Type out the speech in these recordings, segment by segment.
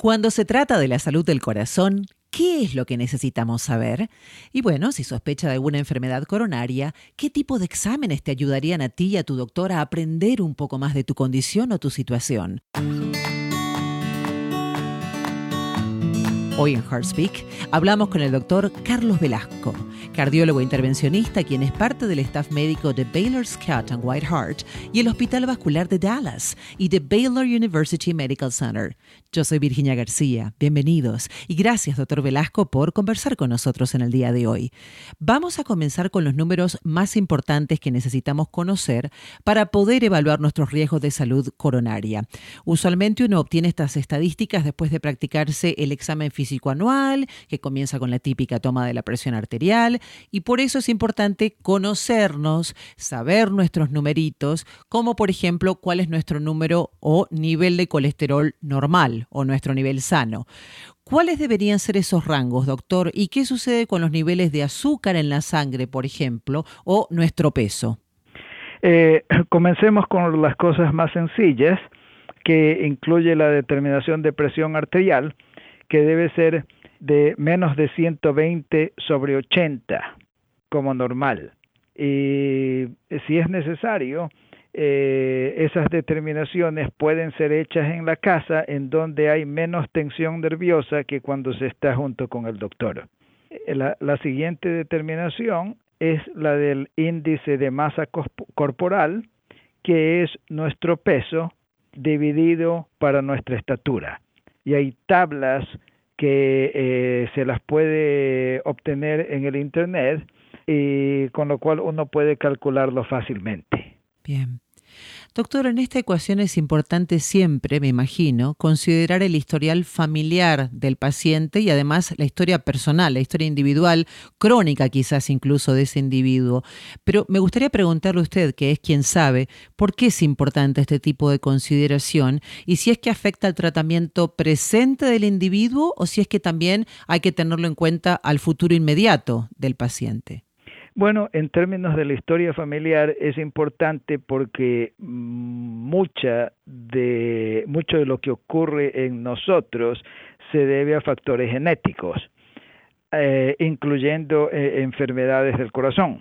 Cuando se trata de la salud del corazón, ¿Qué es lo que necesitamos saber? Y bueno, si sospecha de alguna enfermedad coronaria, ¿qué tipo de exámenes te ayudarían a ti y a tu doctor a aprender un poco más de tu condición o tu situación? Hoy en HeartSpeak hablamos con el doctor Carlos Velasco, cardiólogo intervencionista quien es parte del staff médico de Baylor Scott and White Heart y el Hospital Vascular de Dallas y de Baylor University Medical Center. Yo soy Virginia García, bienvenidos y gracias doctor Velasco por conversar con nosotros en el día de hoy. Vamos a comenzar con los números más importantes que necesitamos conocer para poder evaluar nuestros riesgos de salud coronaria. Usualmente uno obtiene estas estadísticas después de practicarse el examen físico anual, que comienza con la típica toma de la presión arterial, y por eso es importante conocernos, saber nuestros numeritos, como por ejemplo cuál es nuestro número o nivel de colesterol normal o nuestro nivel sano. ¿Cuáles deberían ser esos rangos, doctor? ¿Y qué sucede con los niveles de azúcar en la sangre, por ejemplo, o nuestro peso? Eh, comencemos con las cosas más sencillas, que incluye la determinación de presión arterial que debe ser de menos de 120 sobre 80 como normal. Y si es necesario, eh, esas determinaciones pueden ser hechas en la casa en donde hay menos tensión nerviosa que cuando se está junto con el doctor. Eh, la, la siguiente determinación es la del índice de masa corporal, que es nuestro peso dividido para nuestra estatura y hay tablas que eh, se las puede obtener en el Internet y con lo cual uno puede calcularlo fácilmente. Bien. Doctor, en esta ecuación es importante siempre, me imagino, considerar el historial familiar del paciente y además la historia personal, la historia individual, crónica quizás incluso de ese individuo. Pero me gustaría preguntarle a usted, que es quien sabe, ¿por qué es importante este tipo de consideración y si es que afecta al tratamiento presente del individuo o si es que también hay que tenerlo en cuenta al futuro inmediato del paciente? Bueno, en términos de la historia familiar es importante porque mucha de, mucho de lo que ocurre en nosotros se debe a factores genéticos, eh, incluyendo eh, enfermedades del corazón.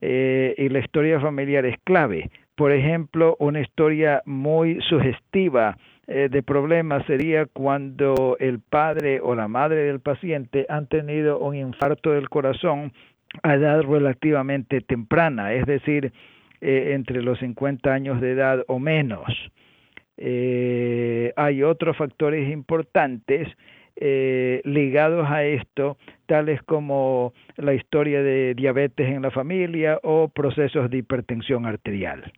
Eh, y la historia familiar es clave. Por ejemplo, una historia muy sugestiva de problemas sería cuando el padre o la madre del paciente han tenido un infarto del corazón a edad relativamente temprana, es decir, eh, entre los 50 años de edad o menos. Eh, hay otros factores importantes eh, ligados a esto, tales como la historia de diabetes en la familia o procesos de hipertensión arterial.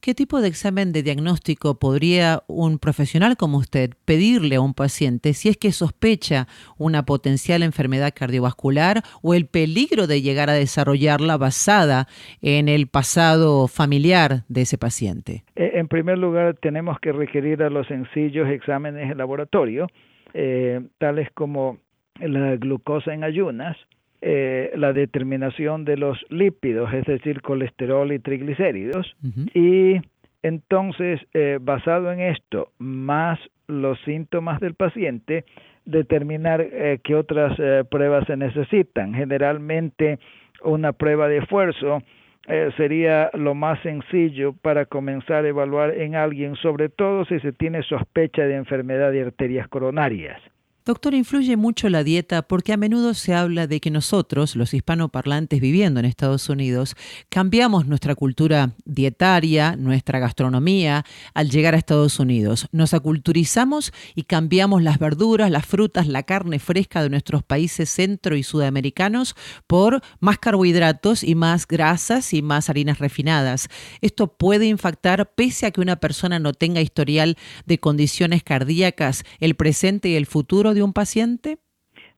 ¿Qué tipo de examen de diagnóstico podría un profesional como usted pedirle a un paciente si es que sospecha una potencial enfermedad cardiovascular o el peligro de llegar a desarrollarla basada en el pasado familiar de ese paciente? Eh, en primer lugar, tenemos que requerir a los sencillos exámenes de laboratorio eh, tales como la glucosa en ayunas, eh, la determinación de los lípidos, es decir, colesterol y triglicéridos, y entonces, eh, basado en esto, más los síntomas del paciente, determinar qué otras pruebas se necesitan. Generalmente, una prueba de esfuerzo eh, sería lo más sencillo para comenzar a evaluar en alguien, sobre todo si se tiene sospecha de enfermedad de arterias coronarias. Doctor, influye mucho la dieta porque a menudo se habla de que nosotros, los hispanoparlantes viviendo en Estados Unidos, cambiamos nuestra cultura dietaria, nuestra gastronomía al llegar a Estados Unidos. Nos aculturizamos y cambiamos las verduras, las frutas, la carne fresca de nuestros países centro y sudamericanos por más carbohidratos y más grasas y más harinas refinadas. Esto puede impactar, pese a que una persona no tenga historial de condiciones cardíacas, el presente y el futuro de un paciente?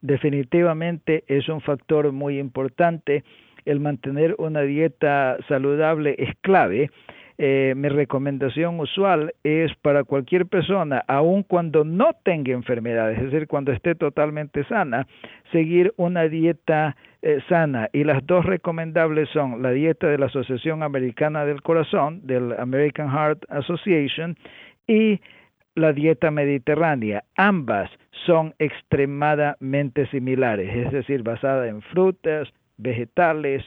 Definitivamente es un factor muy importante. El mantener una dieta saludable es clave. Eh, mi recomendación usual es para cualquier persona, aun cuando no tenga enfermedades, es decir, cuando esté totalmente sana, seguir una dieta eh, sana. Y las dos recomendables son la dieta de la Asociación Americana del Corazón, del American Heart Association, y la dieta mediterránea. Ambas son extremadamente similares, es decir, basada en frutas, vegetales,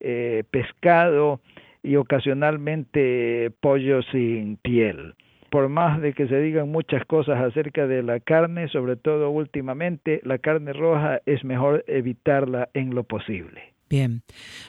eh, pescado y ocasionalmente pollo sin piel. Por más de que se digan muchas cosas acerca de la carne, sobre todo últimamente, la carne roja es mejor evitarla en lo posible. Bien.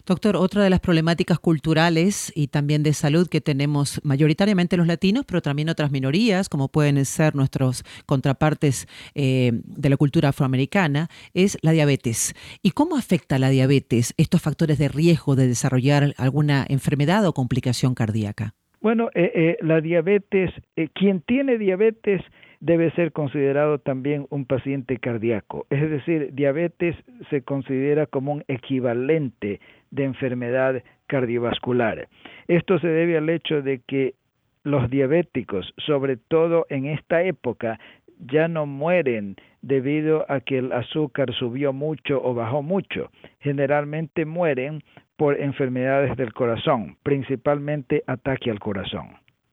Doctor, otra de las problemáticas culturales y también de salud que tenemos mayoritariamente los latinos, pero también otras minorías, como pueden ser nuestros contrapartes eh, de la cultura afroamericana, es la diabetes. ¿Y cómo afecta la diabetes estos factores de riesgo de desarrollar alguna enfermedad o complicación cardíaca? Bueno, eh, eh, la diabetes, quien tiene diabetes debe ser considerado también un paciente cardíaco. Es decir, diabetes se considera como un equivalente de enfermedad cardiovascular. Esto se debe al hecho de que los diabéticos, sobre todo en esta época, ya no mueren debido a que el azúcar subió mucho o bajó mucho. Generalmente mueren por enfermedades del corazón, principalmente ataque al corazón.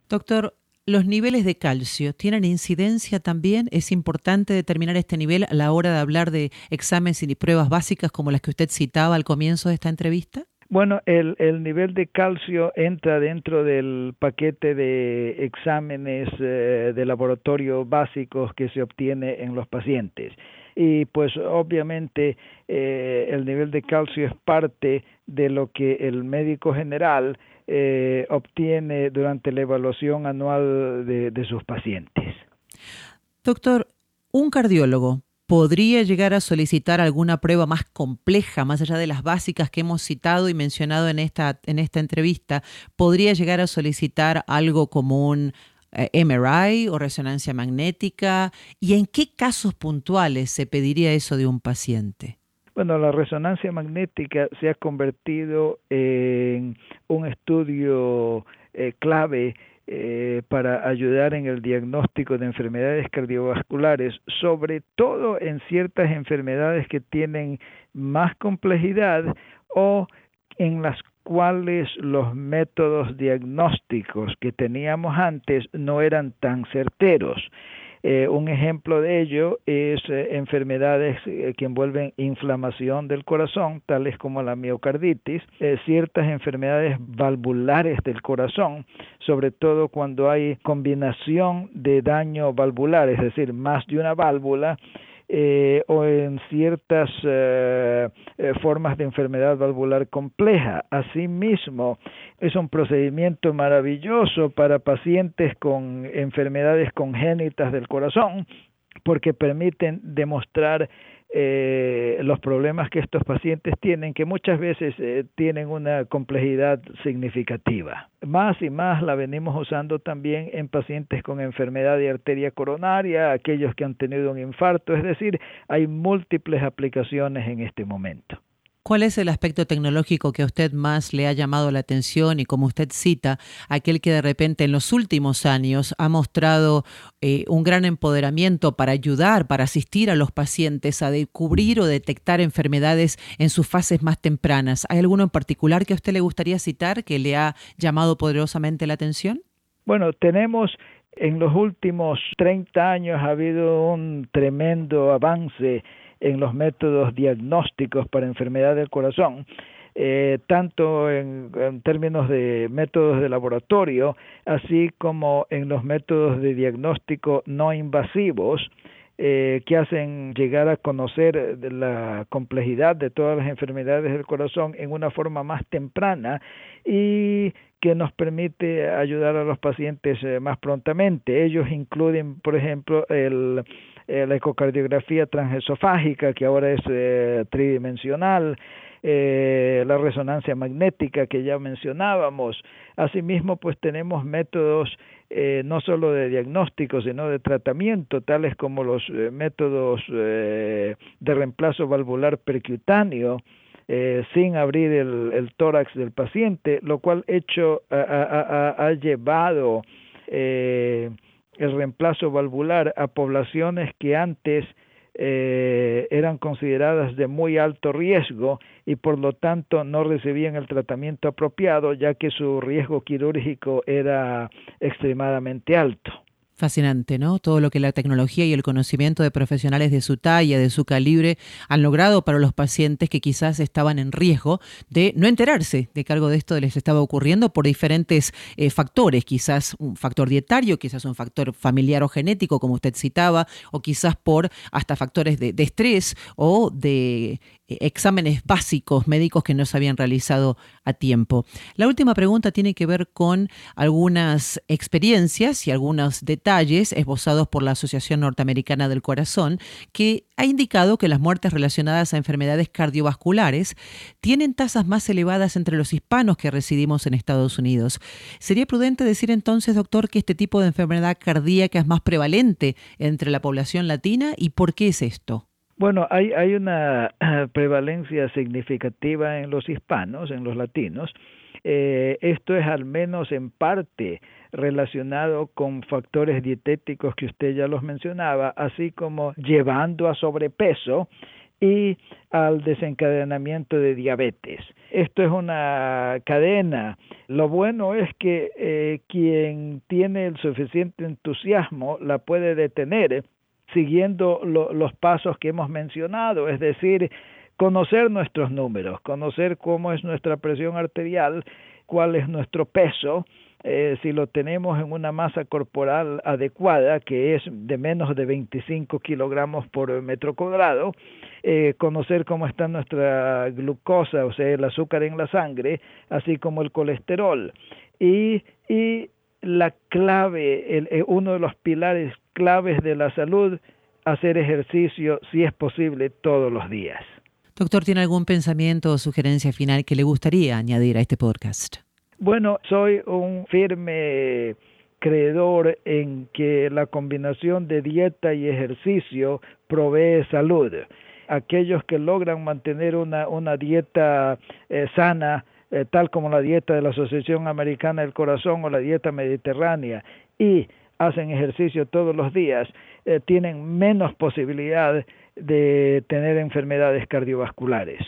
Doctor, ¿Los niveles de calcio tienen incidencia también? ¿Es importante determinar este nivel a la hora de hablar de exámenes y pruebas básicas como las que usted citaba al comienzo de esta entrevista? Bueno, el, el nivel de calcio entra dentro del paquete de exámenes eh, de laboratorio básicos que se obtiene en los pacientes y pues obviamente eh, el nivel de calcio es parte de lo que el médico general eh, obtiene durante la evaluación anual de, sus pacientes. Doctor, un cardiólogo podría llegar a solicitar alguna prueba más compleja, más allá de las básicas que hemos citado y mencionado en esta, en esta entrevista, podría llegar a solicitar algo como un eh, MRI o resonancia magnética? ¿Y en qué casos puntuales se pediría eso de un paciente? Bueno, la resonancia magnética se ha convertido en un estudio eh, clave eh, para ayudar en el diagnóstico de enfermedades cardiovasculares, sobre todo en ciertas enfermedades que tienen más complejidad o en las cuales los métodos diagnósticos que teníamos antes no eran tan certeros. Eh, un ejemplo de ello es eh, enfermedades eh, que envuelven inflamación del corazón, tales como la miocarditis, ciertas enfermedades valvulares del corazón, sobre todo cuando hay combinación de daño valvular, es decir, más de una válvula, eh, o en ciertas eh, eh, formas de enfermedad valvular compleja. Asimismo, es un procedimiento maravilloso para pacientes con enfermedades congénitas del corazón porque permiten demostrar eh, los problemas que estos pacientes tienen, que muchas veces eh, tienen una complejidad significativa. Más y más la venimos usando también en pacientes con enfermedad de arteria coronaria, aquellos que han tenido un infarto, es decir, hay múltiples aplicaciones en este momento. ¿Cuál es el aspecto tecnológico que a usted más le ha llamado la atención y como usted cita, aquel que de repente en los últimos años ha mostrado eh, un gran empoderamiento para ayudar, para asistir a los pacientes a descubrir o detectar enfermedades en sus fases más tempranas? ¿Hay alguno en particular que a usted le gustaría citar que le ha llamado poderosamente la atención? Bueno, tenemos en los últimos 30 años ha habido un tremendo avance en los métodos diagnósticos para enfermedad del corazón, eh, tanto en, términos de métodos de laboratorio, así como en los métodos de diagnóstico no invasivos, eh, que hacen llegar a conocer la complejidad de todas las enfermedades del corazón en una forma más temprana y que nos permite ayudar a los pacientes eh, más prontamente. Ellos incluyen, por ejemplo, el eh, la ecocardiografía transesofágica, que ahora es eh, tridimensional, eh, la resonancia magnética que ya mencionábamos. Asimismo, pues tenemos métodos no solo de diagnóstico, sino de tratamiento, tales como los métodos de reemplazo valvular percutáneo, sin abrir el, tórax del paciente, lo cual hecho ha, llevado el reemplazo valvular a poblaciones que antes eh, eran consideradas de muy alto riesgo y por lo tanto no recibían el tratamiento apropiado ya que su riesgo quirúrgico era extremadamente alto. Fascinante, ¿no? Todo lo que la tecnología y el conocimiento de profesionales de su talla, de su calibre, han logrado para los pacientes que quizás estaban en riesgo de no enterarse de que algo de esto les estaba ocurriendo por diferentes eh, factores, quizás un factor dietario, quizás un factor familiar o genético, como usted citaba, o quizás por hasta factores de, estrés o de exámenes básicos médicos que no se habían realizado a tiempo. La última pregunta tiene que ver con algunas experiencias y algunos detalles esbozados por la Asociación Norteamericana del Corazón, que ha indicado que las muertes relacionadas a enfermedades cardiovasculares tienen tasas más elevadas entre los hispanos que residimos en Estados Unidos. ¿Sería prudente decir entonces, doctor, que este tipo de enfermedad cardíaca es más prevalente entre la población latina y por qué es esto? Bueno, hay, hay una prevalencia significativa en los hispanos, en los latinos. Eh, esto es al menos en parte relacionado con factores dietéticos que usted ya los mencionaba, así como llevando a sobrepeso y al desencadenamiento de diabetes. Esto es una cadena. Lo bueno es que eh, quien tiene el suficiente entusiasmo la puede detener siguiendo los pasos que hemos mencionado, es decir, conocer nuestros números, conocer cómo es nuestra presión arterial, cuál es nuestro peso, eh, si lo tenemos en una masa corporal adecuada, que es de menos de 25 kilogramos por metro cuadrado, eh, conocer cómo está nuestra glucosa, o sea, el azúcar en la sangre, así como el colesterol. Y, y la clave, el, eh, uno de los pilares claves de la salud, hacer ejercicio, si es posible, todos los días. Doctor, ¿tiene algún pensamiento o sugerencia final que le gustaría añadir a este podcast? Bueno, soy un firme creedor en que la combinación de dieta y ejercicio provee salud. Aquellos que logran mantener una, una dieta eh, sana, eh, tal como la dieta de la Asociación Americana del Corazón o la dieta mediterránea, y hacen ejercicio todos los días, eh, tienen menos posibilidad de tener enfermedades cardiovasculares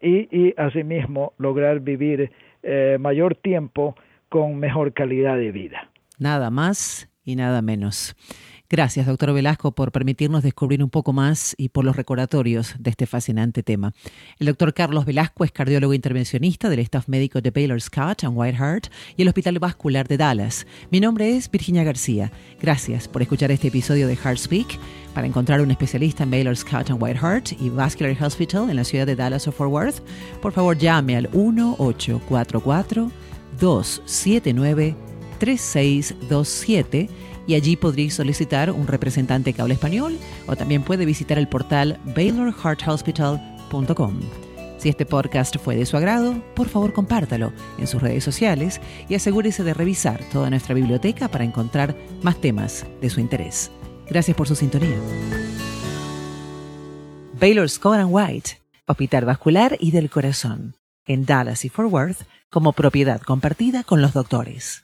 y, asimismo lograr vivir eh, mayor tiempo con mejor calidad de vida. Nada más y nada menos. Gracias, doctor Velasco, por permitirnos descubrir un poco más y por los recordatorios de este fascinante tema. El doctor Carlos Velasco es cardiólogo intervencionista del staff médico de Baylor Scott and White Heart y el Hospital Vascular de Dallas. Mi nombre es Virginia García. Gracias por escuchar este episodio de Heart Speak. Para encontrar un especialista en Baylor Scott and White Heart y Vascular Hospital en la ciudad de Dallas o Fort Worth, por favor llame al 1844 279 3627 y allí podréis solicitar un representante que español o también puede visitar el portal baylorhearthospital.com. Si este podcast fue de su agrado, por favor compártalo en sus redes sociales y asegúrese de revisar toda nuestra biblioteca para encontrar más temas de su interés. Gracias por su sintonía. Baylor Scott and White, Hospital Vascular y del Corazón, en Dallas y Fort Worth, como propiedad compartida con los doctores.